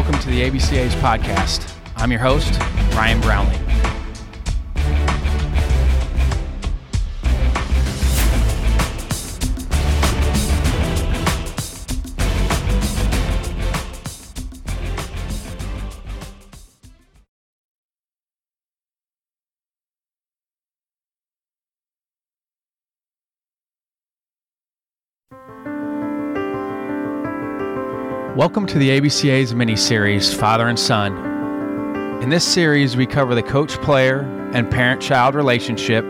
Welcome to the ABCA's podcast. I'm your host, Ryan Brownlee. Welcome to the ABCA's mini series, Father and Son. In this series, we cover the coach player and parent child relationship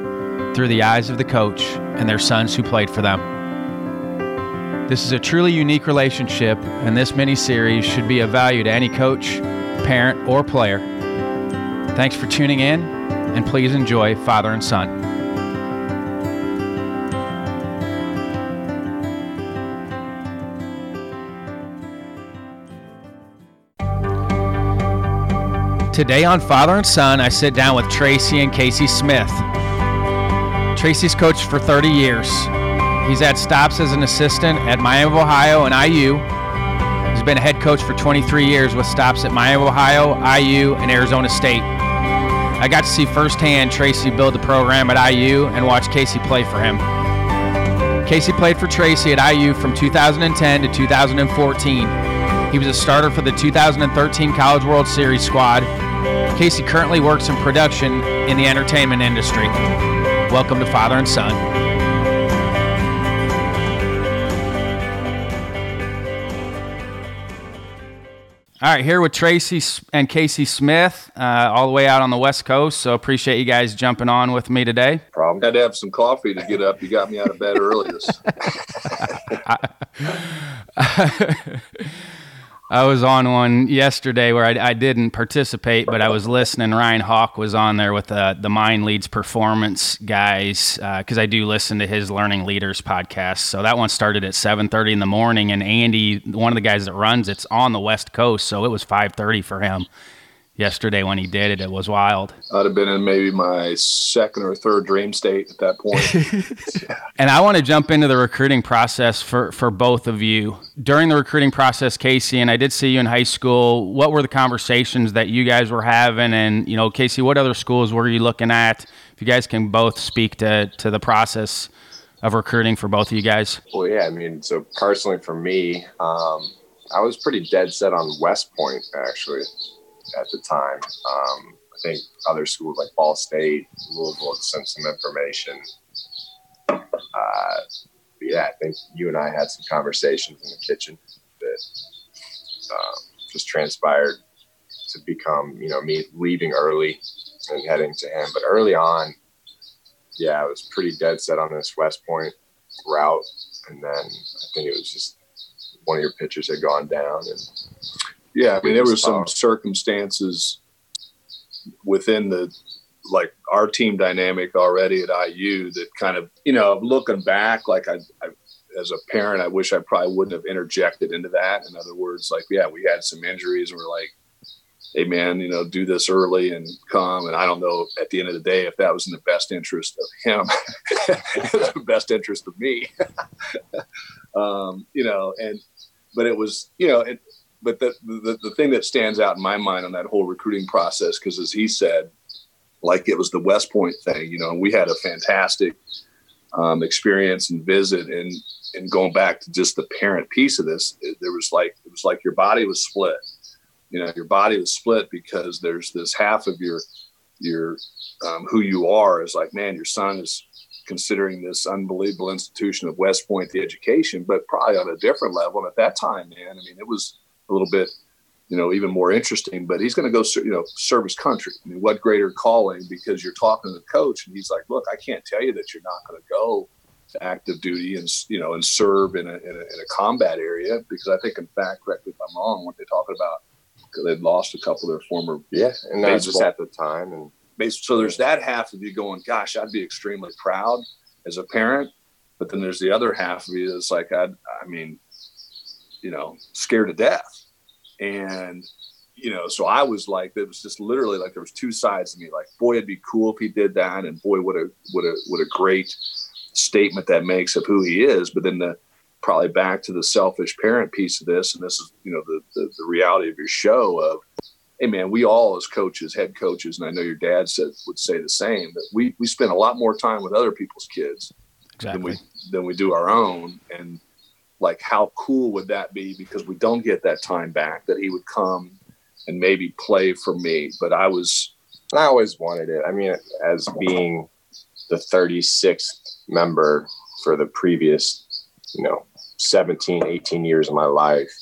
through the eyes of the coach and their sons who played for them. This is a truly unique relationship, and this mini series should be of value to any coach, parent, or player. Thanks for tuning in, and please enjoy Father and Son. Today on Father and Son, I sit down with Tracy and Casey Smith. Tracy's coached for 30 years. He's had stops as an assistant at Miami of Ohio and IU. He's been a head coach for 23 years with stops at Miami of Ohio, IU, and Arizona State. I got to see firsthand Tracy build the program at IU and watch Casey play for him. Casey played for Tracy at IU from 2010 to 2014. He was a starter for the 2013 College World Series squad Casey currently works in production in the entertainment industry. Welcome to Father and Son. All right, here with Tracy and Casey Smith, uh, all the way out on the West Coast. So appreciate you guys jumping on with me today. Problem. Had to have some coffee to get up. You got me out of bed early. I was on one yesterday where I, I, didn't participate, but I was listening. Ryan Hawk was on there with uh, the Mind Leads Performance guys because uh, I do listen to his Learning Leaders podcast. So that one started at 7:30 in the morning, and Andy, one of the guys that runs, it's on the West Coast, so it was 5:30 for him yesterday when he did it. It was wild. I'd have been in maybe my second or third dream state at that point. yeah. And I want to jump into the recruiting process for, for both of you. During the recruiting process, Casey, and I did see you in high school, what were the conversations that you guys were having? And, you know, Casey, what other schools were you looking at? If you guys can both speak to, to the process of recruiting for both of you guys. Well, yeah, I mean, so personally for me, um, I was pretty dead set on West Point, actually at the time. Um, I think other schools like Ball State, Louisville sent some information. Uh, yeah, I think you and I had some conversations in the kitchen that uh, just transpired to become, you know, me leaving early and heading to him. But early on, yeah, I was pretty dead set on this West Point route. And then I think it was just one of your pitchers had gone down and yeah, I mean, there were some circumstances within the like our team dynamic already at IU that kind of, you know, looking back, like I, I, as a parent, I wish I probably wouldn't have interjected into that. In other words, like, yeah, we had some injuries and we're like, hey, man, you know, do this early and come. And I don't know at the end of the day if that was in the best interest of him, the best interest of me, um, you know, and, but it was, you know, it, but the, the, the thing that stands out in my mind on that whole recruiting process, because as he said, like it was the West Point thing, you know, we had a fantastic um, experience and visit, and and going back to just the parent piece of this, it, there was like it was like your body was split. You know, your body was split because there's this half of your your um, who you are is like, man, your son is considering this unbelievable institution of West Point, the education, but probably on a different level. And at that time, man, I mean, it was a little bit, you know, even more interesting. But he's going to go, you know, serve his country. I mean, what greater calling because you're talking to the coach and he's like, look, I can't tell you that you're not going to go to active duty and you know and serve in a, in a, in a combat area because I think in fact, correctly if I'm wrong, what they're talking about because they'd lost a couple of their former yeah, and that just at the time and. So there's that half of you going, gosh, I'd be extremely proud as a parent. But then there's the other half of you that's like, I, I mean, you know, scared to death. And, you know, so I was like, it was just literally like there was two sides to me. Like, boy, it'd be cool if he did that, and boy, what a what a what a great statement that makes of who he is. But then the probably back to the selfish parent piece of this, and this is you know the, the, the reality of your show of hey man, we all as coaches, head coaches, and I know your dad said would say the same that we we spend a lot more time with other people's kids exactly. than we than we do our own, and like how cool would that be because we don't get that time back that he would come and maybe play for me, but I was. I always wanted it. I mean, as being the 36th member for the previous, you know, 17, 18 years of my life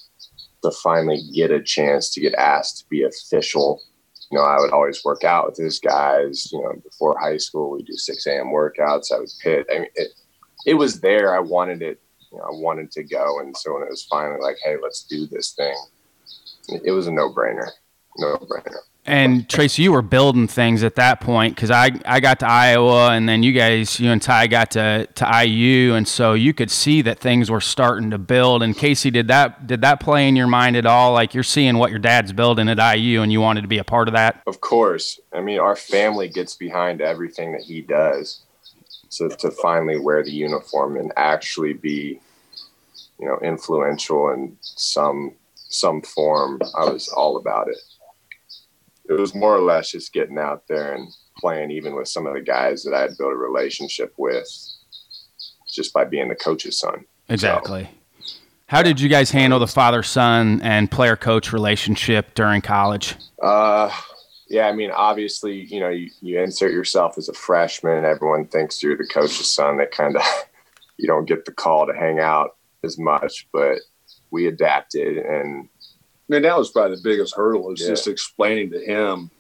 to finally get a chance to get asked to be official. You know, I would always work out with these guys. You know, before high school, we do 6 a.m. workouts. I would pit. I mean, it, it was there. I wanted it. You know, I wanted to go. And so when it was finally like, hey, let's do this thing, it was a no brainer. No brainer. And Tracy, you were building things at that point because I, I got to Iowa and then you guys, you and Ty got to, to IU. And so you could see that things were starting to build. And Casey, did that, did that play in your mind at all? Like you're seeing what your dad's building at IU and you wanted to be a part of that? Of course. I mean, our family gets behind everything that he does. So to finally wear the uniform and actually be, you know, influential in some, some form, I was all about it it was more or less just getting out there and playing even with some of the guys that I had built a relationship with just by being the coach's son. Exactly. So, How did you guys handle the father son and player coach relationship during college? Uh, yeah, I mean, obviously, you know, you, you insert yourself as a freshman, and everyone thinks you're the coach's son. That kind of, you don't get the call to hang out as much, but we adapted and I mean, that was probably the biggest hurdle is yeah. just explaining to him,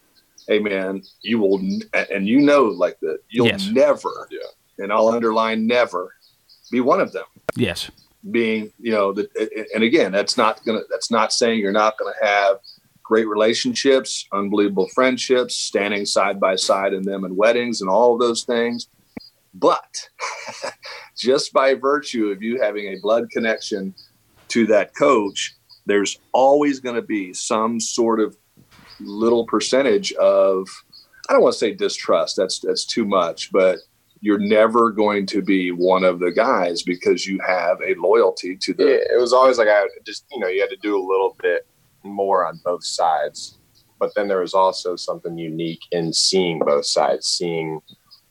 hey, man, you will, and you know, like that, you'll yes. never, yeah. and I'll underline never, be one of them. Yes. Being, you know, the, and again, that's not gonna, that's not saying you're not gonna have great relationships, unbelievable friendships, standing side by side in them in weddings and all those things. But just by virtue of you having a blood connection to that coach, there's always going to be some sort of little percentage of I don't want to say distrust. That's that's too much, but you're never going to be one of the guys because you have a loyalty to the. Yeah, it was always like I just you know you had to do a little bit more on both sides, but then there was also something unique in seeing both sides, seeing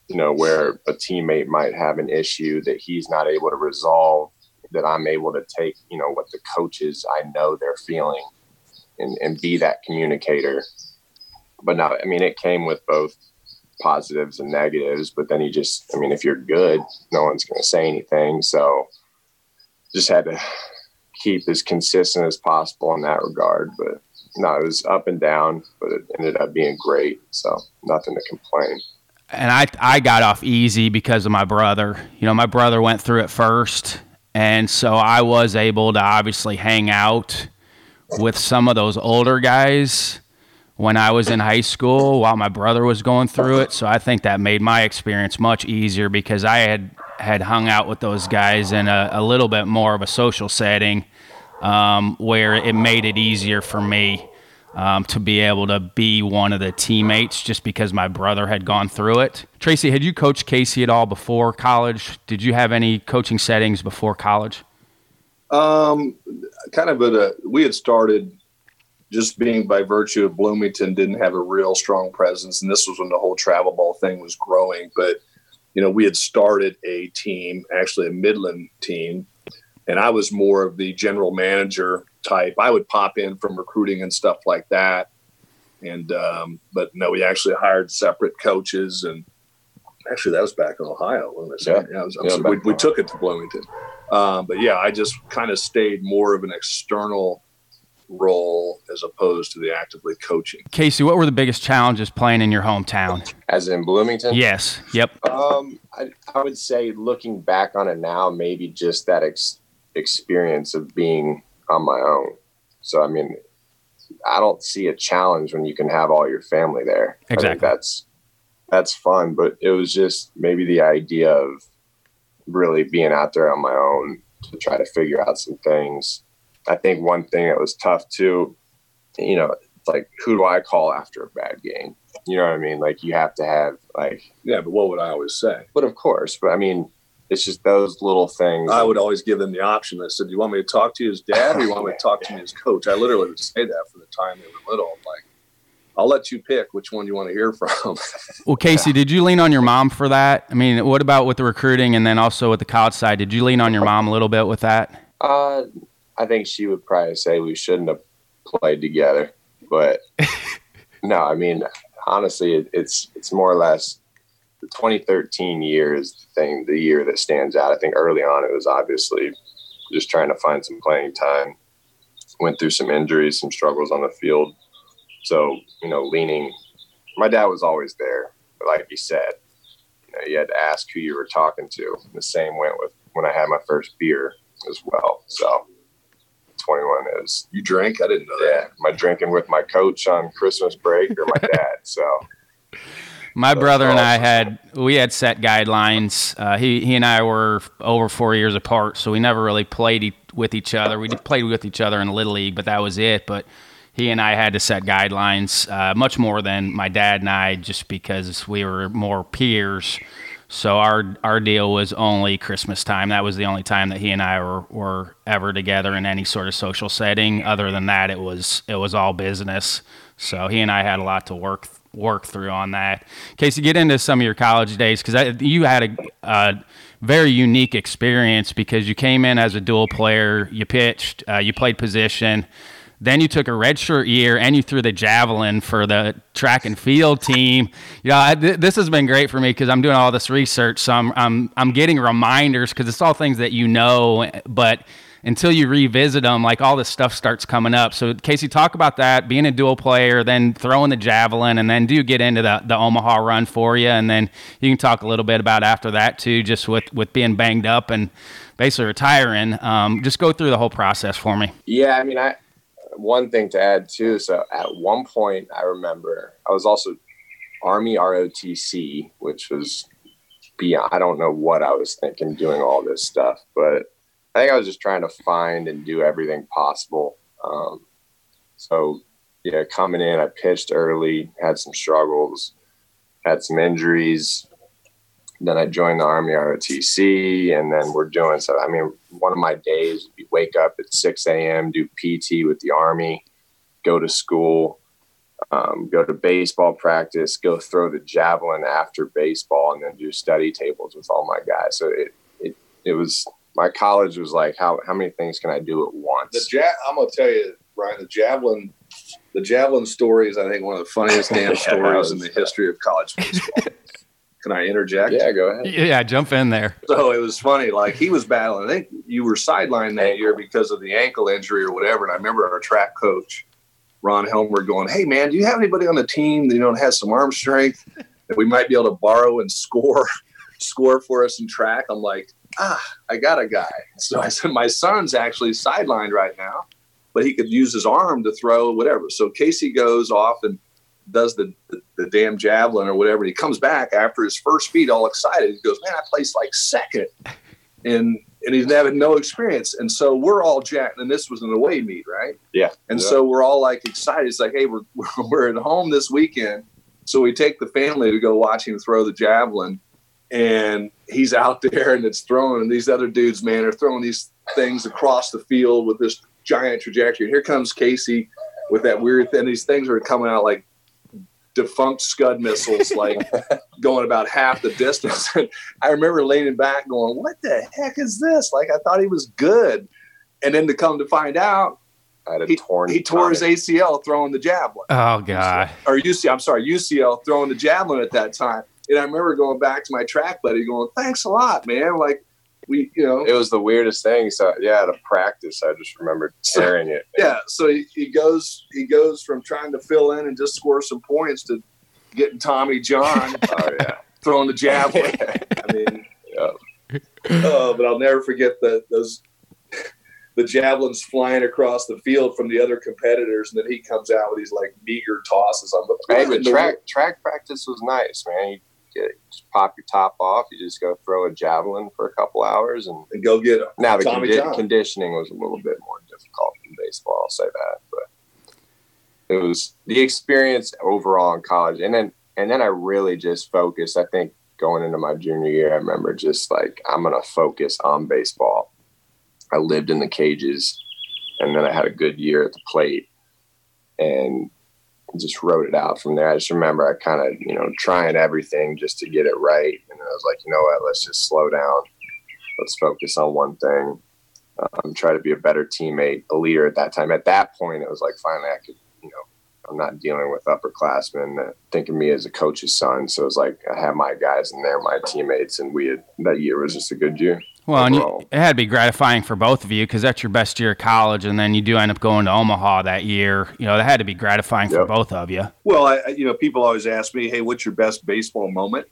you know where a teammate might have an issue that he's not able to resolve that I'm able to take, you know, what the coaches I know they're feeling and, and be that communicator. But now, I mean, it came with both positives and negatives, but then you just, I mean, if you're good, no one's going to say anything. So just had to keep as consistent as possible in that regard. But no, it was up and down, but it ended up being great. So nothing to complain. And I, I got off easy because of my brother. You know, my brother went through it first and so I was able to obviously hang out with some of those older guys when I was in high school while my brother was going through it. So I think that made my experience much easier because I had had hung out with those guys in a, a little bit more of a social setting um, where it made it easier for me um, to be able to be one of the teammates just because my brother had gone through it. Tracy, had you coached Casey at all before college? Did you have any coaching settings before college? Um, kind of, but uh, we had started just being by virtue of Bloomington didn't have a real strong presence, and this was when the whole travel ball thing was growing. But you know, we had started a team, actually a Midland team, and I was more of the general manager type. I would pop in from recruiting and stuff like that. And um, but no, we actually hired separate coaches, and actually that was back in Ohio. When I yeah, yeah, was, yeah we, we, took it to Bloomington. Um, but yeah, I just kind of stayed more of an external role as opposed to the actively coaching. Casey, what were the biggest challenges playing in your hometown? As in Bloomington? Yes. Yep. Um, I, I would say looking back on it now, maybe just that ex- experience of being on my own. So I mean, I don't see a challenge when you can have all your family there. Exactly. that's that's fun, but it was just maybe the idea of really being out there on my own to try to figure out some things. I think one thing that was tough too, you know, like who do I call after a bad game? You know what I mean? Like you have to have like yeah, but what would I always say? But of course, but I mean, it's just those little things. I would always give them the option. I said, "Do you want me to talk to you as dad, or you want me to talk to me as coach?" I literally would say that for the time they were little. I'm like, I'll let you pick which one you want to hear from. well, Casey, did you lean on your mom for that? I mean, what about with the recruiting and then also with the college side? Did you lean on your mom a little bit with that? Uh, I think she would probably say we shouldn't have played together, but no, I mean, honestly, it, it's it's more or less the 2013 year is the thing, the year that stands out. I think early on it was obviously just trying to find some playing time. Went through some injuries, some struggles on the field. So, you know, leaning, my dad was always there. But like you said, you know, you had to ask who you were talking to. The same went with when I had my first beer as well. So, 21 is. You drank? I didn't know Yeah. that. Am I drinking with my coach on Christmas break or my dad? So, My That's brother and I had we had set guidelines. Uh, he he and I were over four years apart, so we never really played e- with each other. We played with each other in little league, but that was it. But he and I had to set guidelines uh, much more than my dad and I, just because we were more peers. So our our deal was only Christmas time. That was the only time that he and I were, were ever together in any sort of social setting. Other than that, it was it was all business. So he and I had a lot to work work through on that. Casey, get into some of your college days because you had a, a very unique experience because you came in as a dual player, you pitched, uh, you played position. Then you took a redshirt year and you threw the javelin for the track and field team. You know, th- this has been great for me because I'm doing all this research, so I'm I'm, I'm getting reminders because it's all things that you know, but until you revisit them, like all this stuff starts coming up. So, Casey, talk about that, being a dual player, then throwing the javelin, and then do get into the, the Omaha run for you. And then you can talk a little bit about after that, too, just with, with being banged up and basically retiring. Um, just go through the whole process for me. Yeah, I mean, I one thing to add too. So at one point, I remember I was also Army ROTC, which was beyond. I don't know what I was thinking doing all this stuff, but I think I was just trying to find and do everything possible. Um, so yeah, coming in, I pitched early, had some struggles, had some injuries. Then I joined the Army ROTC, and then we're doing so. I mean, one of my days would be wake up at 6 a.m., do PT with the Army, go to school, um, go to baseball practice, go throw the javelin after baseball, and then do study tables with all my guys. So it it it was my college was like how how many things can I do at The once? ja- I'm gonna tell you, Brian. The javelin, the javelin story is, I think, one of the funniest damn Yeah, stories that in the history of college baseball. Can I interject? Yeah, go ahead. Yeah, jump in there. So it was funny. Like he was battling. I think you were sidelined that year because of the ankle injury or whatever. And I remember our track coach, Ron Helmer, going, "Hey man, do you have anybody on the team that you know has some arm strength that we might be able to borrow and score, score for us in track?" I'm like, "Ah, I got a guy." So I said, "My son's actually sidelined right now, but he could use his arm to throw whatever." So Casey goes off and does the, the, the damn javelin or whatever. And he comes back after his first feed all excited. He goes, Man, I placed like second. And and he's having no experience. And so we're all jacked. And this was an away meet, right? Yeah. And Yeah. so we're all like excited. It's like, hey, we're, we're at home this weekend. So we take the family to go watch him throw the javelin. And he's out there and it's thrown. And these other dudes, man, are throwing these things across the field with this giant trajectory. And Here comes Casey with that weird thing. These things are coming out like defunct Scud missiles, like going about half the distance. And I remember leaning back, going, "What the heck is this?" Like I thought he was good, and then to come to find out, I had a he, torn. he tore his. ACL throwing the javelin, Oh, God. or UCL. I'm sorry, UCL throwing the javelin at that time. And I remember going back to my track buddy, going, "Thanks a lot, man." Like we, you know, It was the weirdest thing. So yeah, at a practice, I just remember tearing it. yeah. So he, he goes, he goes from trying to fill in and just score some points to getting Tommy John Oh yeah. throwing the javelin. I mean, Yeah. oh, but I'll never forget the those the javelins flying across the field from the other competitors, and then he comes out with these like meager tosses on the. Hey, but track track practice was nice, man. You get just pop your top off. You just go throw a javelin for a couple hours, and and go get him. now the condi- conditioning was a little bit more difficult than baseball. I'll say that, but it was the experience overall in college, and then and then I really just focused. I think going into my junior year, I remember just like, I'm going to focus on baseball. I lived in the cages and then I had a good year at the plate and just wrote it out from there. I just remember I kind of, you know, trying everything just to get it right. And I was like, you know what, let's just slow down. Let's focus on one thing. Um, try to be a better teammate, a leader at that time. At that point, it was like finally I could, you know, I'm not dealing with upperclassmen that think of me as a coach's son. So it was like I had my guys and they're my teammates, and we had that year was just a good year. Well, and you, it had to be gratifying for both of you because that's your best year of college, and then you do end up going to Omaha that year. You know, that had to be gratifying yep. for both of you. Well, I, you know, people always ask me, "Hey, what's your best baseball moment?"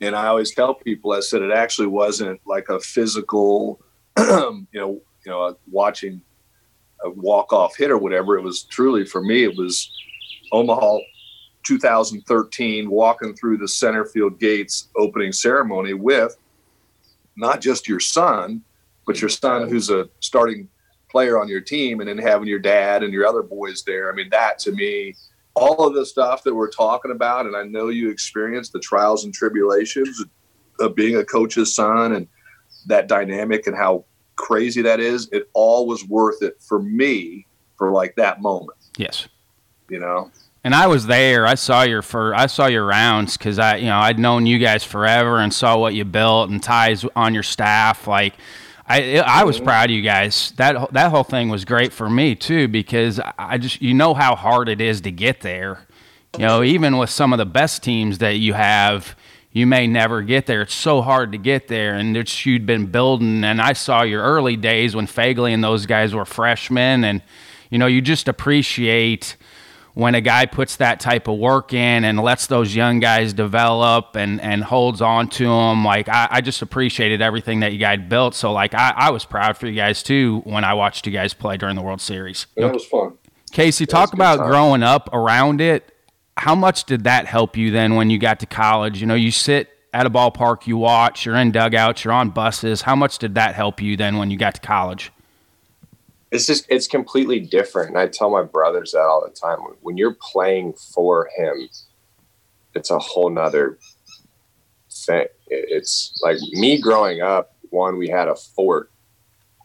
And I always tell people, I said it actually wasn't like a physical, you know, you know, watching a walk off hit or whatever. It was truly for me, it was Omaha 2013, walking through the center field gates opening ceremony with not just your son, but your son who's a starting player on your team, and then having your dad and your other boys there. I mean, that to me, all of the stuff that we're talking about, and I know you experienced the trials and tribulations of being a coach's son and that dynamic and how crazy that is. It all was worth it for me for like that moment. Yes. You know? And I was there. I saw your for I saw your rounds because I you know I'd known you guys forever and saw what you built and Ty's on your staff. Like I I was mm-hmm. proud of you guys. That that whole thing was great for me too because I just you know how hard it is to get there. You know even with some of the best teams that you have, you may never get there. It's so hard to get there, and it's you'd been building. And I saw your early days when Phegley and those guys were freshmen, and you know you just appreciate when a guy puts that type of work in and lets those young guys develop and, and holds on to them, like I, I just appreciated everything that you guys built. So like I, I was proud for you guys too when I watched you guys play during the World Series. That was fun. Casey, talk about growing up around it. How much did that help you then when you got to college? You know, you sit at a ballpark, you watch, you're in dugouts, you're on buses. How much did that help you then when you got to college? It's just it's completely different and i tell my brothers that all the time. When you're playing for him it's a whole nother thing. It's like me growing up one we had a fort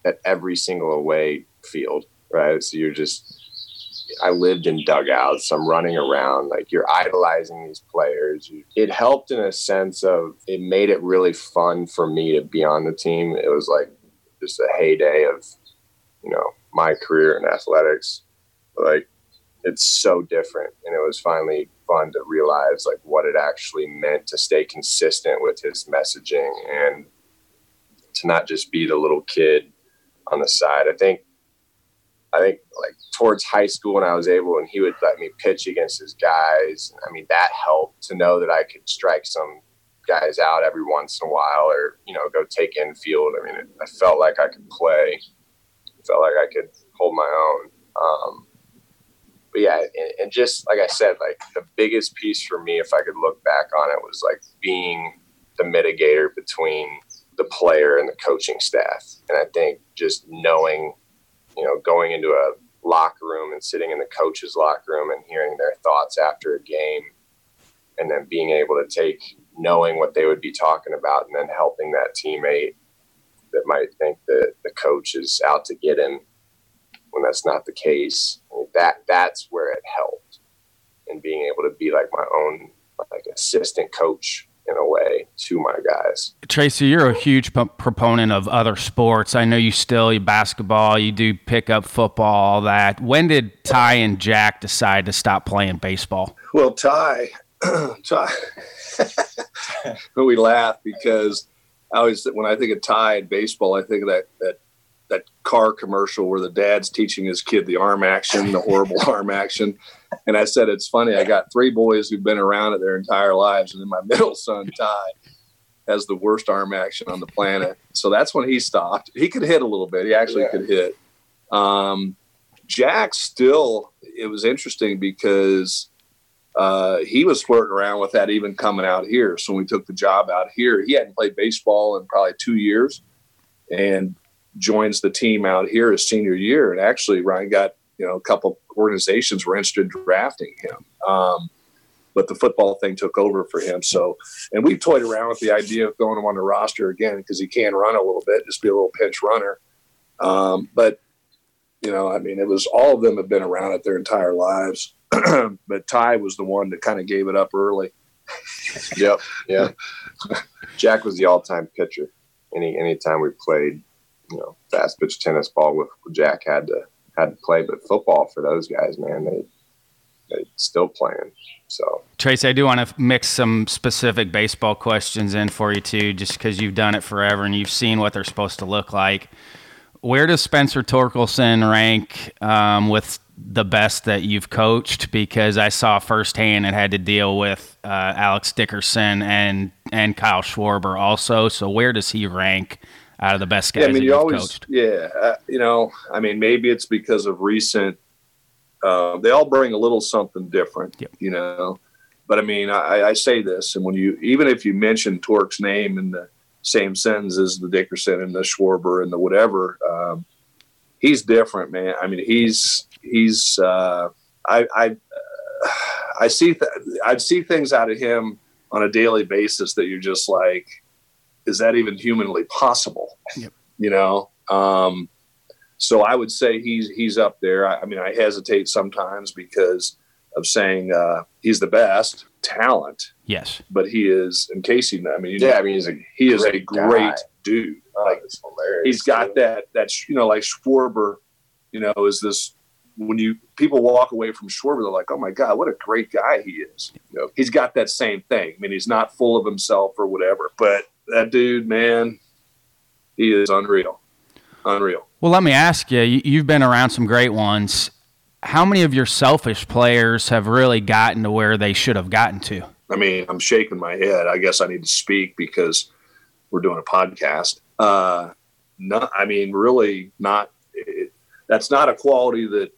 at every single away field right? So you're just i lived in dugouts. I'm running around like you're idolizing these players. It helped in a sense of it made it really fun for me to be on the team. It was like just a heyday of you know my career in athletics like it's so different. And it was finally fun to realize like what it actually meant to stay consistent with his messaging and to not just be the little kid on the side. I think i think like towards high school when i was able and he would let me pitch against his guys i mean that helped to know that i could strike some guys out every once in a while or you know go take infield. I mean it, i felt like i could play felt like I could hold my own. Um, but yeah, and, and, just like I said, like the biggest piece for me, if I could look back on it, was like being the mitigator between the player and the coaching staff. And I think just knowing, you know, going into a locker room and sitting in the coach's locker room and hearing their thoughts after a game, and then being able to take knowing what they would be talking about and then helping that teammate that might think that the coach is out to get him when that's not the case. I mean, that that's where it helped, and being able to be like my own like assistant coach in a way to my guys. Tracy, you're a huge p- proponent of other sports. I know you still you basketball, you do pick up football, all that. When did Ty and Jack decide to stop playing baseball? Well, Ty, Ty, we laugh because I always when I think of Ty and baseball, I think of that that that car commercial where the dad's teaching his kid the arm action, the horrible arm action. And I said, it's funny. I got three boys who've been around it their entire lives, and then my middle son Ty has the worst arm action on the planet. So that's when he stopped. He could hit a little bit. He actually yeah. could hit. Um, Jack still. It was interesting because uh, he was flirting around with that even coming out here. So when we took the job out here, he hadn't played baseball in probably two years and joins the team out here his senior year. And actually, Ryan got, you know, a couple organizations were interested in drafting him. Um, but the football thing took over for him. So, and we toyed around with the idea of going him on the roster again because he can run a little bit, just be a little pinch runner. Um, but you know, I mean, it was all of them have been around it their entire lives, but Ty was the one that kind of gave it up early. yep, yeah. Jack was the all-time pitcher. Any anytime we played, you know, fast pitch tennis ball with Jack had to had to play, but football for those guys, man, they they still playing. So Tracy, I do want to mix some specific baseball questions in for you too, just because you've done it forever and you've seen what they're supposed to look like. Where does Spencer Torkelson rank um, with the best that you've coached? Because I saw firsthand and had to deal with uh, Alex Dickerson and and Kyle Schwarber also. So where does he rank out of the best guys yeah, I mean, you always, coached? Yeah, uh, you know, I mean, maybe it's because of recent. Uh, they all bring a little something different, yep. you know. But I mean, I, I, say this, and when you even if you mention Tork's name in the same sentence as the Dickerson and the Schwarber and the whatever, um, he's different, man. I mean, he's he's uh, I I uh, I see th- I see things out of him on a daily basis that you're just like, is that even humanly possible? Yep. You know, um, so I would say he's he's up there. I, I, mean, I hesitate sometimes because of saying uh, he's the best talent. Yes, but he is. In Casey, I mean, yeah, know, I mean, he's a he is a great guy. dude. Oh, like, he's got that that you know, like Schwarber. You know, is this when you people walk away from Schwarber, they're like, "Oh my God, what a great guy he is." You know, he's got that same thing. I mean, he's not full of himself or whatever, but that dude, man, he is unreal, unreal. Well, let me ask you: you've been around some great ones. How many of your selfish players have really gotten to where they should have gotten to? I mean, I'm shaking my head. I guess I need to speak because we're doing a podcast. Uh, no, I mean, really, not. It, that's not a quality that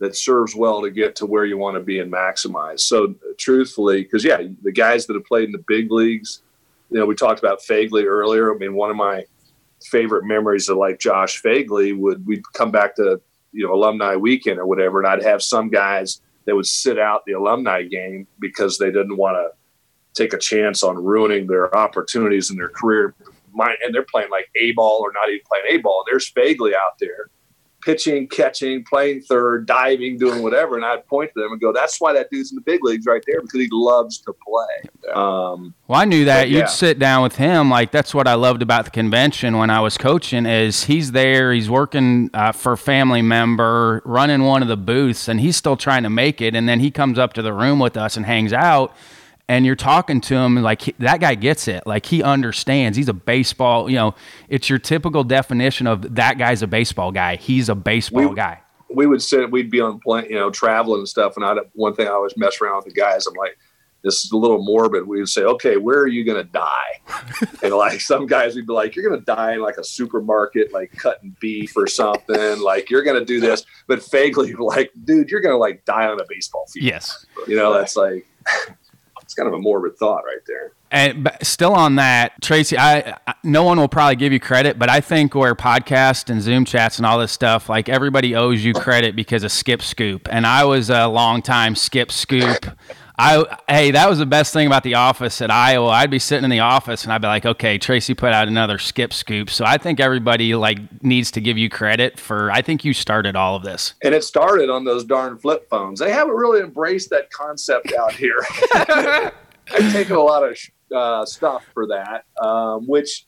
that serves well to get to where you want to be and maximize. So, truthfully, because yeah, the guys that have played in the big leagues, you know, we talked about Phegley earlier. I mean, one of my favorite memories of like Josh Phegley would we'd come back to you know alumni weekend or whatever, and I'd have some guys that would sit out the alumni game because they didn't want to take a chance on ruining their opportunities in their career. And they're playing like A ball or not even playing A ball. There's Phegley out there pitching, catching, playing third, diving, doing whatever. And I'd point to them and go, that's why that dude's in the big leagues right there because he loves to play. Um, well, I knew that. But, You'd yeah. sit down with him. Like, that's what I loved about the convention when I was coaching is he's there, he's working uh, for a family member, running one of the booths, and he's still trying to make it. And then he comes up to the room with us and hangs out and you're talking to him like he, that guy gets it. Like he understands. He's a baseball you know it's your typical definition of that guy's a baseball guy. He's a baseball we, guy. we would sit we'd be on plane you know traveling and stuff and i one thing i always mess around with the guys i'm like this is a little morbid. We would say okay where are you going to die? And like some guys would be like you're going to die in like a supermarket like cutting beef or something. Like you're going to do this. But Phegley like dude you're going to like die on a baseball field. Yes. You know that's like it's kind of a morbid thought right there. And but still on that, Tracy, I, I, no one will probably give you credit, but I think where podcast and Zoom chats and all this stuff, like everybody owes you credit because of Skip Scoop, and I was a long time Skip Scoop. I hey, that was the best thing about the office at Iowa. I'd be sitting in the office and I'd be like, okay, Tracy put out another skip scoop. So I think everybody like needs to give you credit for. I think you started all of this. And it started on those darn flip phones. They haven't really embraced that concept out here. I've taken a lot of uh, stuff for that, um, which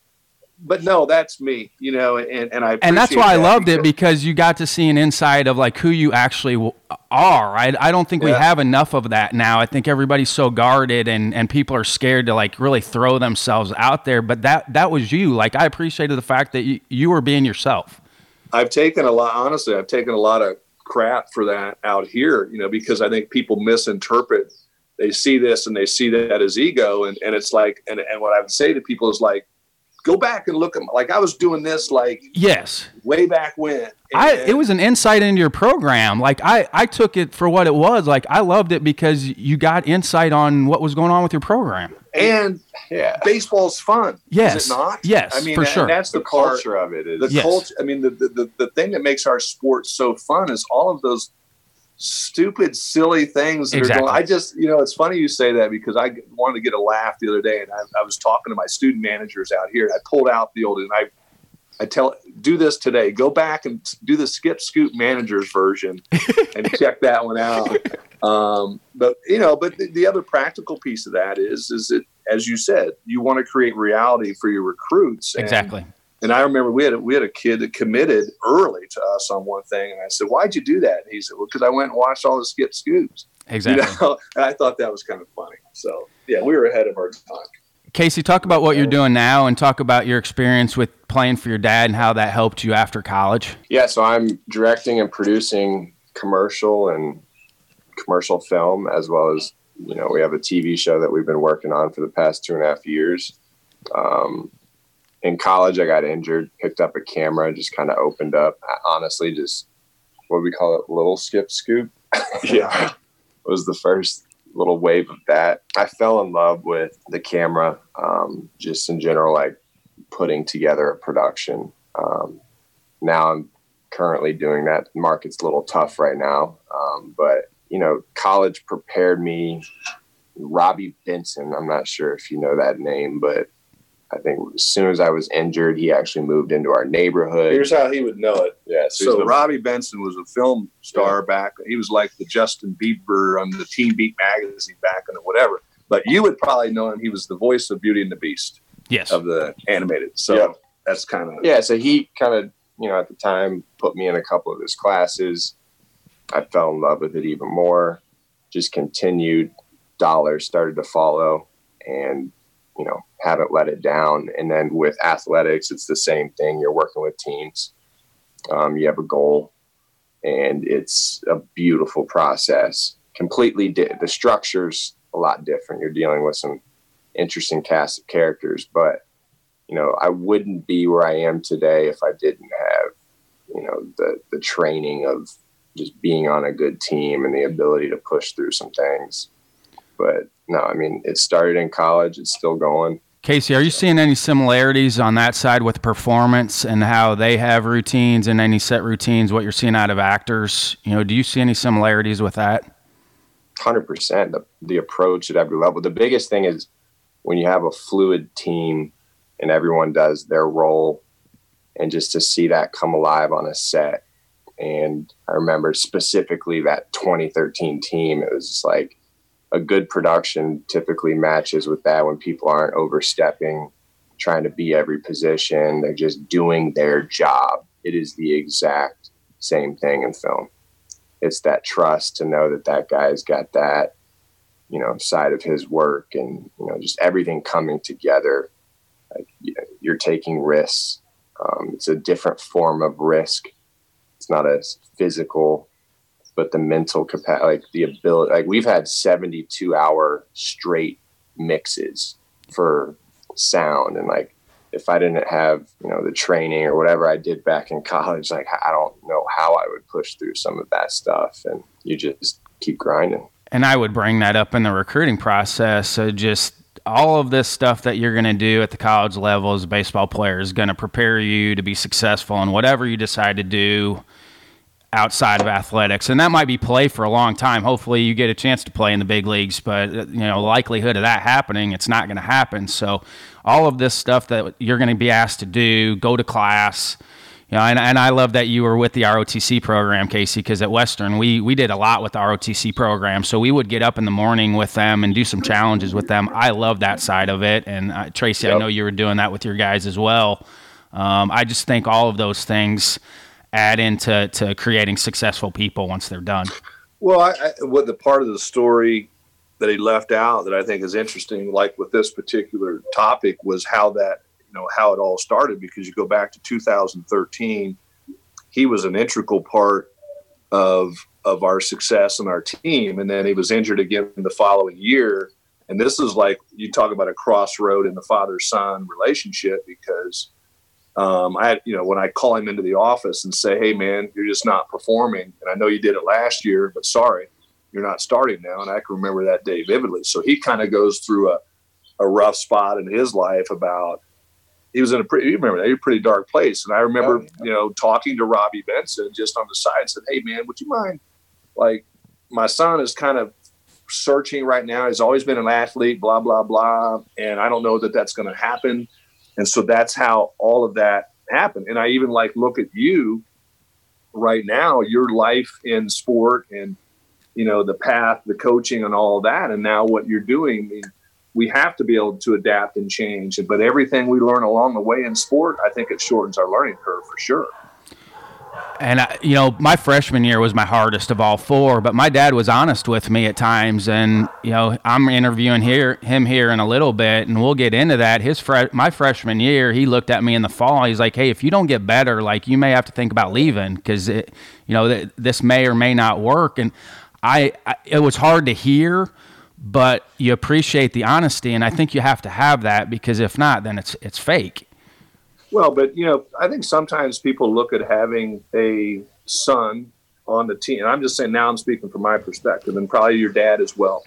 but no, that's me, you know, and, and I and that's why that I loved because, it because you got to see an insight of like who you actually are. I, I don't think yeah. we have enough of that now. I think everybody's so guarded and, and people are scared to like really throw themselves out there. But that that was you. Like I appreciated the fact that you, you were being yourself. I've taken a lot. Honestly, I've taken a lot of crap for that out here, you know, because I think people misinterpret. They see this and they see that as ego, and, and it's like, and, and what I would say to people is like, go back and look at my, like I was doing this like yes way back when. I it was an insight into your program. Like I I took it for what it was. Like I loved it because you got insight on what was going on with your program. And yeah, baseball's fun. Yes, is it not? Yes, I mean for sure. That's the, the culture of it. Is, the yes. culture. I mean, the, the the thing that makes our sport so fun is all of those stupid, silly things. That exactly. Going, I just, you know, it's funny you say that because I wanted to get a laugh the other day, and I, I was talking to my student managers out here, and I pulled out the old, and I, I tell, do this today. Go back and do the skip scoop managers version, and check that one out. Um, but you know, but the, the other practical piece of that is, is that as you said, you want to create reality for your recruits. Exactly. And I remember we had a, we had a kid that committed early to us on one thing, and I said, "Why'd you do that?" And he said, "Well, because I went and watched all the skip scoops." Exactly. You know? and I thought that was kind of funny. So yeah, we were ahead of our time. Casey, talk about what you're doing now, and talk about your experience with playing for your dad and how that helped you after college. Yeah, so I'm directing and producing commercial and commercial film, as well as you know we have a TV show that we've been working on for the past two and a half years. Um, in college, I got injured, picked up a camera, just kind of opened up. honestly, just what we call it, little skip scoop. yeah, was the first little wave of that. I fell in love with the camera, um, just in general, like putting together a production. Um, now I'm currently doing that. The market's a little tough right now, um, but you know, college prepared me. Robbie Benson, I'm not sure if you know that name, but I think as soon as I was injured, he actually moved into our neighborhood. Here's how he would know it. Yeah. So, so Robbie Benson was a film star yeah. back. He was like the Justin Bieber on the Teen Beat magazine back in the whatever. But you would probably know him. He was the voice of Beauty and the Beast. Yes. Of the animated. So yep. that's kind of yeah. So he kind of you know at the time put me in a couple of his classes. I fell in love with it even more. Just continued. Dollars started to follow, and you know haven't let it down. And then with athletics, it's the same thing. You're working with teams. Um, you have a goal, and it's a beautiful process. Completely, di- the structure's a lot different. You're dealing with some interesting cast of characters, but you know, I wouldn't be where I am today if I didn't have, you know, the the training of just being on a good team and the ability to push through some things. But no, I mean, it started in college. It's still going. Casey, are you seeing any similarities on that side with performance and how they have routines and any set routines? What you're seeing out of actors, you know, do you see any similarities with that? Hundred percent. The the approach at every level. The biggest thing is when you have a fluid team and everyone does their role, and just to see that come alive on a set. And I remember specifically that 2013 team. It was just like a good production typically matches with that when people aren't overstepping, trying to be every position. They're just doing their job. It is the exact same thing in film. It's that trust to know that that guy's got that, you know, side of his work and, you know, just everything coming together. Like, you're taking risks. Um, it's a different form of risk. It's not as physical but the mental capacity, like the ability, like we've had 72 hour straight mixes for sound. And like, if I didn't have, you know, the training or whatever I did back in college, like I don't know how I would push through some of that stuff. And you just keep grinding. And I would bring that up in the recruiting process. So just all of this stuff that you're going to do at the college level as a baseball player is going to prepare you to be successful in whatever you decide to do outside of athletics, and that might be play for a long time. Hopefully, you get a chance to play in the big leagues, but you know, likelihood of that happening, it's not going to happen. So, all of this stuff that you're going to be asked to do, go to class. You know, and, and I love that you were with the ROTC program, Casey, because at Western we we did a lot with the ROTC program. So we would get up in the morning with them and do some challenges with them. I love that side of it, and uh, Tracy, yep. I know you were doing that with your guys as well. Um, I just think all of those things add into to creating successful people once they're done. Well, I, I, what the part of the story that he left out that I think is interesting, like with this particular topic, was how that you know how it all started. Because you go back to 2013, he was an integral part of of our success and our team, and then he was injured again the following year. And this is like you talk about a crossroad in the father son relationship because um, I had, you know, when I call him into the office and say, "Hey, man, you're just not performing," and I know you did it last year, but sorry, you're not starting now. And I can remember that day vividly. So he kind of goes through a, a rough spot in his life about he was in a pretty you remember that a pretty dark place. And I remember, oh, yeah. you know, talking to Robbie Benson just on the side, and said, "Hey, man, would you mind like my son is kind of searching right now. He's always been an athlete, blah blah blah, and I don't know that that's going to happen. And so that's how all of that happened. And I even like look at you right now, your life in sport and you know the path, the coaching, and all that, and now what you're doing. I mean, we have to be able to adapt and change. But everything we learn along the way in sport, I think it shortens our learning curve for sure. And I, you know, my freshman year was my hardest of all four, but my dad was honest with me at times, and you know, I'm interviewing here him here in a little bit, and we'll get into that. His fre- my freshman year, he looked at me in the fall. He's like, "Hey, if you don't get better, like you may have to think about leaving because it, you know, th- this may or may not work." And I, I, it was hard to hear, but you appreciate the honesty, and I think you have to have that because if not, then it's it's fake. Well, but you know, I think sometimes people look at having a son on the team. And I'm just saying now I'm speaking from my perspective, and probably your dad as well,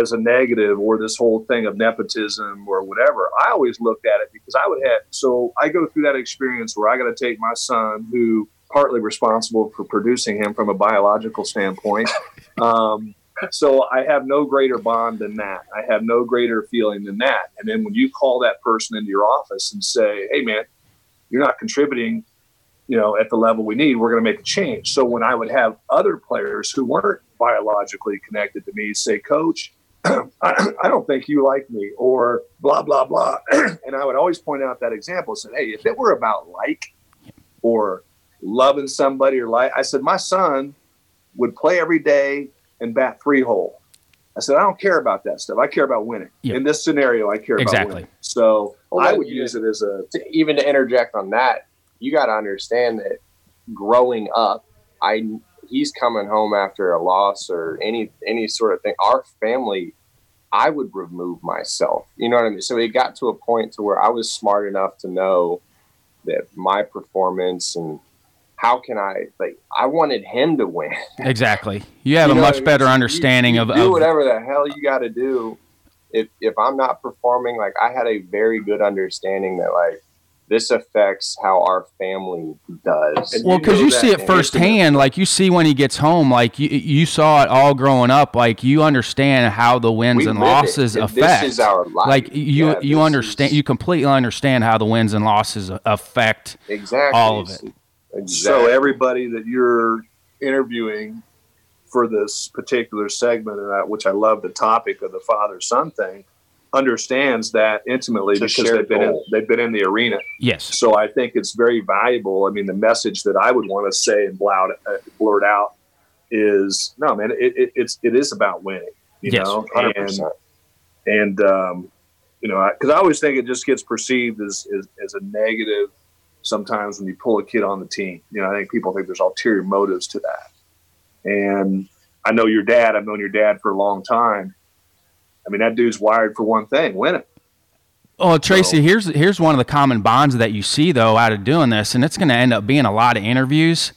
as a negative or this whole thing of nepotism or whatever. I always looked at it because I would have. So I go through that experience where I got to take my son, who partly responsible for producing him from a biological standpoint. Um, so I have no greater bond than that. I have no greater feeling than that. And then when you call that person into your office and say, "Hey, man, you're not contributing, you know, at the level we need. We're going to make a change." So when I would have other players who weren't biologically connected to me say, "Coach," I, don't think you like me, or blah blah blah, and I would always point out that example. Say, hey, if it were about like, or loving somebody, or like, I said, my son would play every day and bat three hole. I said, I don't care about that stuff. I care about winning. Yep. In this scenario, I care exactly. about winning. So well, I would use it as a to, even to interject on that. You got to understand that growing up, I he's coming home after a loss or any any sort of thing. Our family, I would remove myself. You know what I mean? So it got to a point to where I was smart enough to know that my performance and how can I like I wanted him to win. exactly. You have you a much better understanding you, you of do of, whatever the hell you got to do. If if I'm not performing, like I had a very good understanding that like this affects how our family does. And well, because you, know you see it firsthand. Like you see when he gets home. Like you, you saw it all growing up. Like you understand how the wins we and losses and affect. This is our life. Like you, yeah, you understand. Is... You completely understand how the wins and losses affect exactly all of it. Exactly. So everybody that you're interviewing for this particular segment, and which I love the topic of the father son thing, understands that intimately it's because they've been in, they've been in the arena. Yes. So I think it's very valuable. I mean, the message that I would want to say and blurt, uh, blurt out is no, man. It, it, it's it is about winning. You yes, know, 100%. and and um, you know, because I, I, always think it just gets perceived as, as as a negative sometimes when you pull a kid on the team. You know, I think people think there's ulterior motives to that. And I know your dad, I've known your dad for a long time. I mean, that dude's wired for one thing, winning. Oh, Tracy, so, here's here's one of the common bonds that you see though out of doing this, and it's going to end up being a lot of interviews.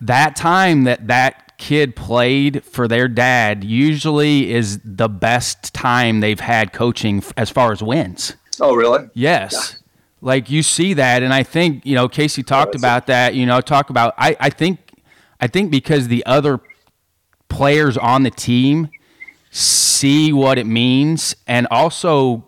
That time that that kid played for their dad usually is the best time they've had coaching as far as wins. Oh, really? Yes. Like you see that, and I think you know Casey talked about that. You know, talk about I I think I think because the other players on the team see what it means, and also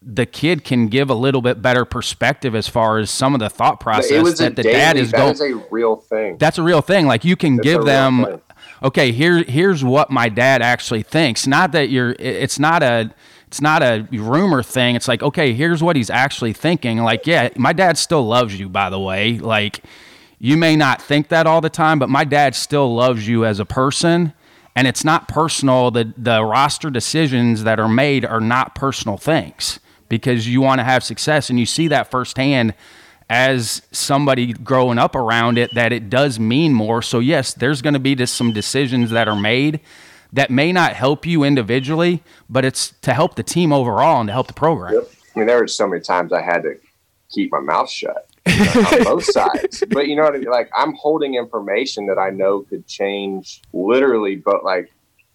the kid can give a little bit better perspective as far as some of the thought process that the daily, dad is going. That is a real thing. That's a real thing. Like you can give them, okay, here here's what my dad actually thinks. Not that you're. It's not a it's not a rumor thing. It's like, okay, here's what he's actually thinking. Like, yeah, my dad still loves you, by the way. Like, you may not think that all the time, but my dad still loves you as a person. And it's not personal. The, the roster decisions that are made are not personal things because you want to have success. And you see that firsthand as somebody growing up around it that it does mean more. So, yes, there's going to be just some decisions that are made that may not help you individually, but it's to help the team overall and to help the program. Yep. I mean, there were so many times I had to keep my mouth shut you know, on both sides. But you know what I mean? Like I'm holding information that I know could change literally, but like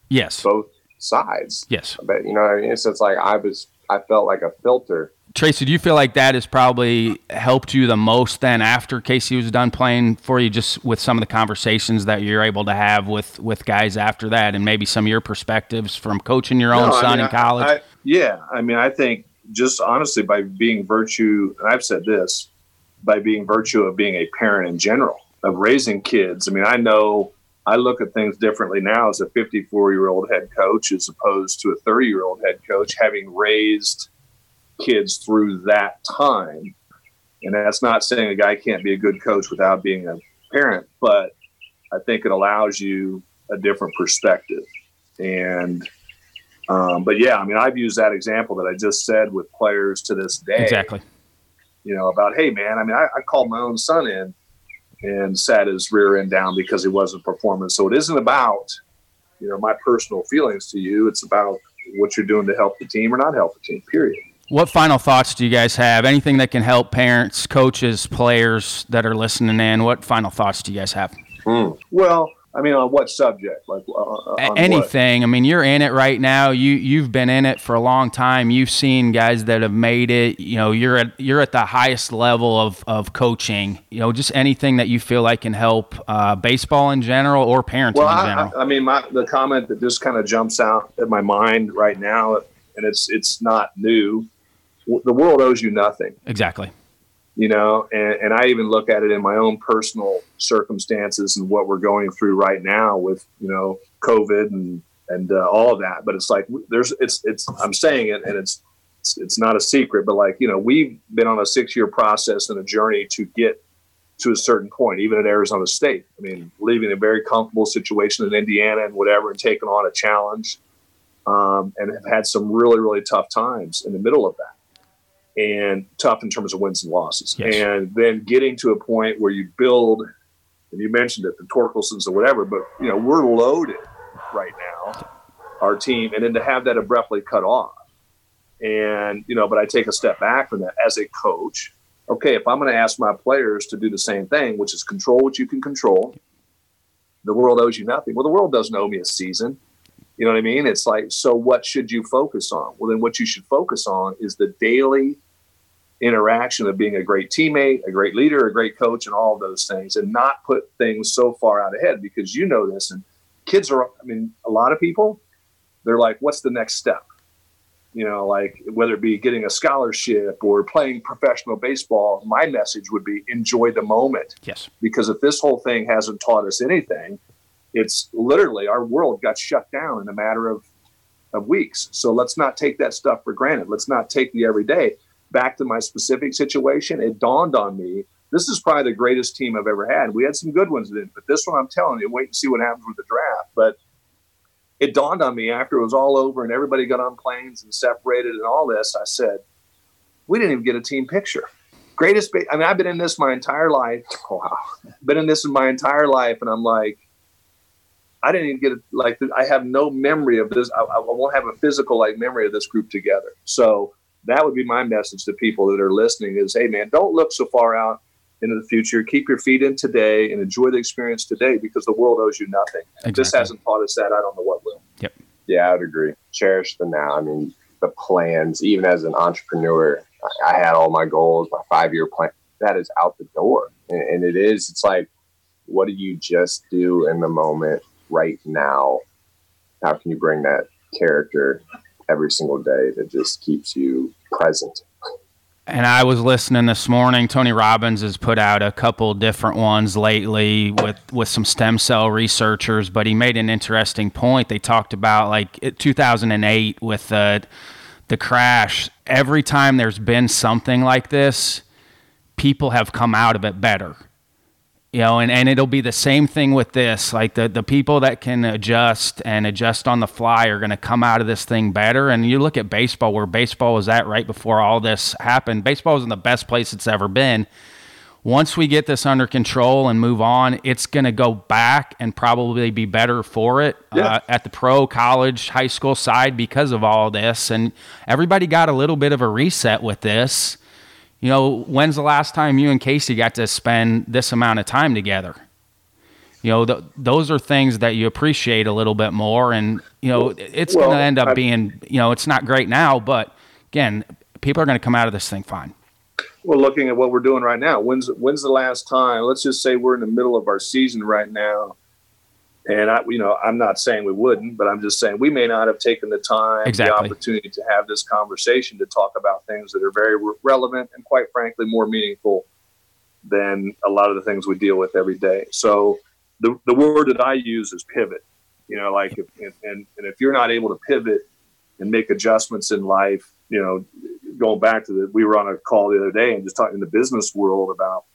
yes, both sides. Yes. But you know what I mean? So it's like I was, I felt like a filter Tracy, do you feel like that has probably helped you the most then after Casey was done playing for you, just with some of the conversations that you're able to have with with guys after that, and maybe some of your perspectives from coaching your own no, son I mean, in college? I, I, yeah, I mean, I think just honestly by being virtue, and I've said this, by being virtue of being a parent in general, of raising kids. I mean, I know I look at things differently now as a 54 year old head coach as opposed to a 30 year old head coach, having raised kids through that time. And that's not saying a guy can't be a good coach without being a parent, but I think it allows you a different perspective. And, um, but yeah, I mean, I've used that example that I just said with players to this day. Exactly. You know, about, hey, man, I mean, I, I called my own son in and sat his rear end down because he wasn't performing. So it isn't about, you know, my personal feelings to you. It's about what you're doing to help the team or not help the team, period. What final thoughts do you guys have? Anything that can help parents, coaches, players that are listening in? What final thoughts do you guys have? Mm. Well, I mean, on what subject? Like uh, anything. What? I mean, you're in it right now. You you've been in it for a long time. You've seen guys that have made it. You know, you're at you're at the highest level of of coaching. You know, just anything that you feel like can help uh, baseball in general or parenting well, in general. I, I mean, my, the comment that just kind of jumps out at my mind right now, and it's it's not new the world owes you nothing. Exactly. You know, and, and I even look at it in my own personal circumstances and what we're going through right now with, you know, COVID and, and uh, all of that. But it's like, there's, it's, it's, I'm saying it and it's, it's, it's not a secret, but like, you know, we've been on a six year process and a journey to get to a certain point, even at Arizona State. I mean, leaving a very comfortable situation in Indiana and whatever, and taking on a challenge, um, and have had some really, really tough times in the middle of that and tough in terms of wins and losses. Yes. And then getting to a point where you build, and you mentioned it, the Torkelsons or whatever, but you know we're loaded right now, our team, and then to have that abruptly cut off, and you know, but I take a step back from that as a coach. Okay, if I'm going to ask my players to do the same thing, which is control what you can control, the world owes you nothing. Well, the world doesn't owe me a season. You know what I mean? It's like, so what should you focus on? Well, then what you should focus on is the daily interaction of being a great teammate, a great leader, a great coach, and all of those things, and not put things so far out ahead because you know this. And kids are, I mean, a lot of people, they're like, what's the next step? You know, like whether it be getting a scholarship or playing professional baseball, my message would be enjoy the moment. Yes. Because if this whole thing hasn't taught us anything, it's literally our world got shut down in a matter of of weeks. So let's not take that stuff for granted. Let's not take the everyday. Back to my specific situation, it dawned on me this is probably the greatest team I've ever had. We had some good ones but this one, I'm telling you, wait and see what happens with the draft. But it dawned on me after it was all over and everybody got on planes and separated and all this. I said, we didn't even get a team picture. Greatest. I mean, I've been in this my entire life. Wow, been in this my entire life, and I'm like, I didn't even get it. Like I have no memory of this. I, I, won't have a physical like memory of this group together. So that would be my message to people that are listening: is Hey, man, don't look so far out into the future. Keep your feet in today and enjoy the experience today because the world owes you nothing. Exactly. This hasn't taught us that. I don't know what will. Yep. Yeah, I would agree. Cherish the now. I mean, the plans. Even as an entrepreneur, I had all my goals, my five year plan. That is out the door, and, and it is. It's like, what do you just do in the moment? Right now, how can you bring that character every single day that just keeps you present? And I was listening this morning. Tony Robbins has put out a couple different ones lately with, with some stem cell researchers, but he made an interesting point. They talked about like 2008 with the the crash. Every time there's been something like this, people have come out of it better you know and, and it'll be the same thing with this. Like the, the people that can adjust and adjust on the fly are going to come out of this thing better. And you look at baseball where baseball was at right before all this happened. Baseball was in the best place it's ever been. Once we get this under control and move on it's going to go back and probably be better for it yeah. uh, at the pro college high school side because of all this. And everybody got a little bit of a reset with this you know, when's the last time you and Casey got to spend this amount of time together? You know, th- those are things that you appreciate a little bit more. And, you know, it's well, going to end up I, being, you know, it's not great now, but again, people are going to come out of this thing fine. Well, looking at what we're doing right now, when's when's the last time? Let's just say we're in the middle of our season right now, and I, you know, I'm not saying we wouldn't, but I'm just saying we may not have taken the time, exactly. the opportunity to have this conversation to talk about things that are very re- relevant and, quite frankly, more meaningful than a lot of the things we deal with every day. So, the the word that I use is pivot. You know, like if, and and if you're not able to pivot and make adjustments in life, you know, going back to the, we were on a call the other day and just talking in the business world about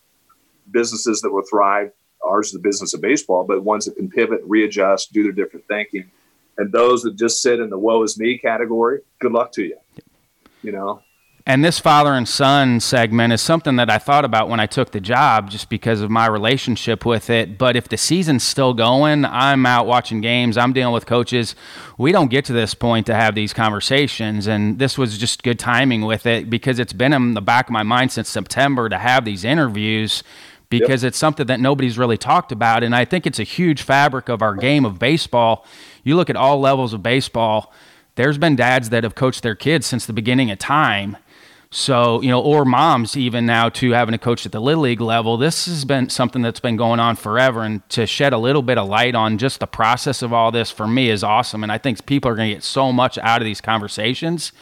businesses that will thrive. Ours is the business of baseball, but ones that can pivot, readjust, do their different thinking. And those that just sit in the woe is me category, good luck to you. You know, and this father and son segment is something that I thought about when I took the job just because of my relationship with it. But if the season's still going, I'm out watching games, I'm dealing with coaches. We don't get to this point to have these conversations. And this was just good timing with it because it's been in the back of my mind since September to have these interviews because yep. it's something that nobody's really talked about. And I think it's a huge fabric of our game of baseball. You look at all levels of baseball, there's been dads that have coached their kids since the beginning of time so, you know, or moms even now to having a coach at the Little League level. This has been something that's been going on forever. And to shed a little bit of light on just the process of all this for me is awesome. And I think people are going to get so much out of these conversations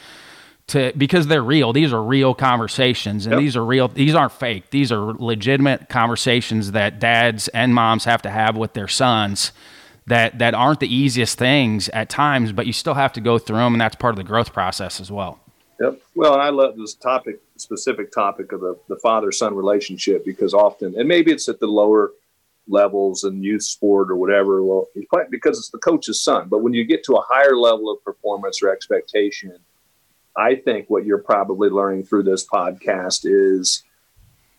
to because they're real. These are real conversations and yep. these are real these aren't fake. These are legitimate conversations that dads and moms have to have with their sons that that aren't the easiest things at times, but you still have to go through them and that's part of the growth process as well. Yep. Well, and I love this topic, specific topic of the, the father son relationship because often, and maybe it's at the lower levels in youth sport or whatever. Well, because it's the coach's son. But when you get to a higher level of performance or expectation, I think what you're probably learning through this podcast is,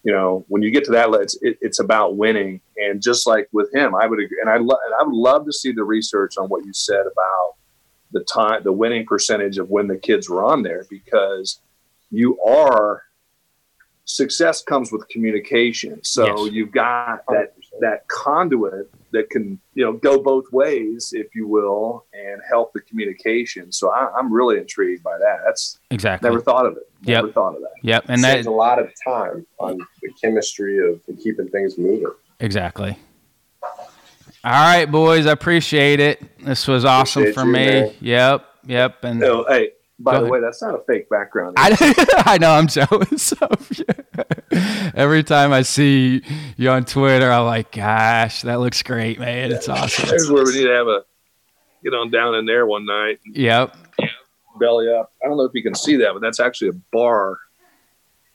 you know, when you get to that, it's, it, it's about winning. And just like with him, I would agree. And I, lo- and I would love to see the research on what you said about the time, the winning percentage of when the kids were on there because you are success comes with communication. So yes. you've got that 100%. that conduit that can you know go both ways, if you will, and help the communication. So I, am really intrigued by that. That's exactly never thought of it. Never yep. thought of that. Yep, and that a lot of time on the chemistry of keeping things moving. Exactly. All right, boys. I appreciate it. This was awesome appreciate for you, me. Man. Yep, yep. And oh, hey, by the ahead. way, that's not a fake background. I, I know. I'm jealous of you. Every time I see you on Twitter, I'm like, gosh, that looks great, man. It's awesome. Here's where we need to have a get on down in there one night. Yep. Belly up. I don't know if you can see that, but that's actually a bar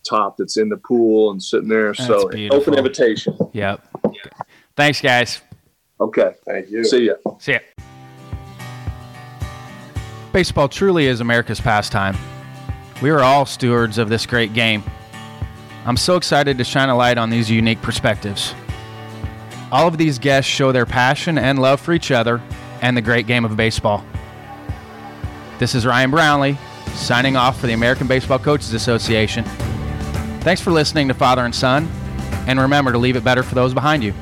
top that's in the pool and sitting there. That's so beautiful. open invitation. Yep. Thanks, guys. Okay. Thank you. See ya. See ya. Baseball truly is America's pastime. We are all stewards of this great game. I'm so excited to shine a light on these unique perspectives. All of these guests show their passion and love for each other and the great game of baseball. This is Ryan Brownlee, signing off for the American Baseball Coaches Association. Thanks for listening to Father and Son, and remember to leave it better for those behind you.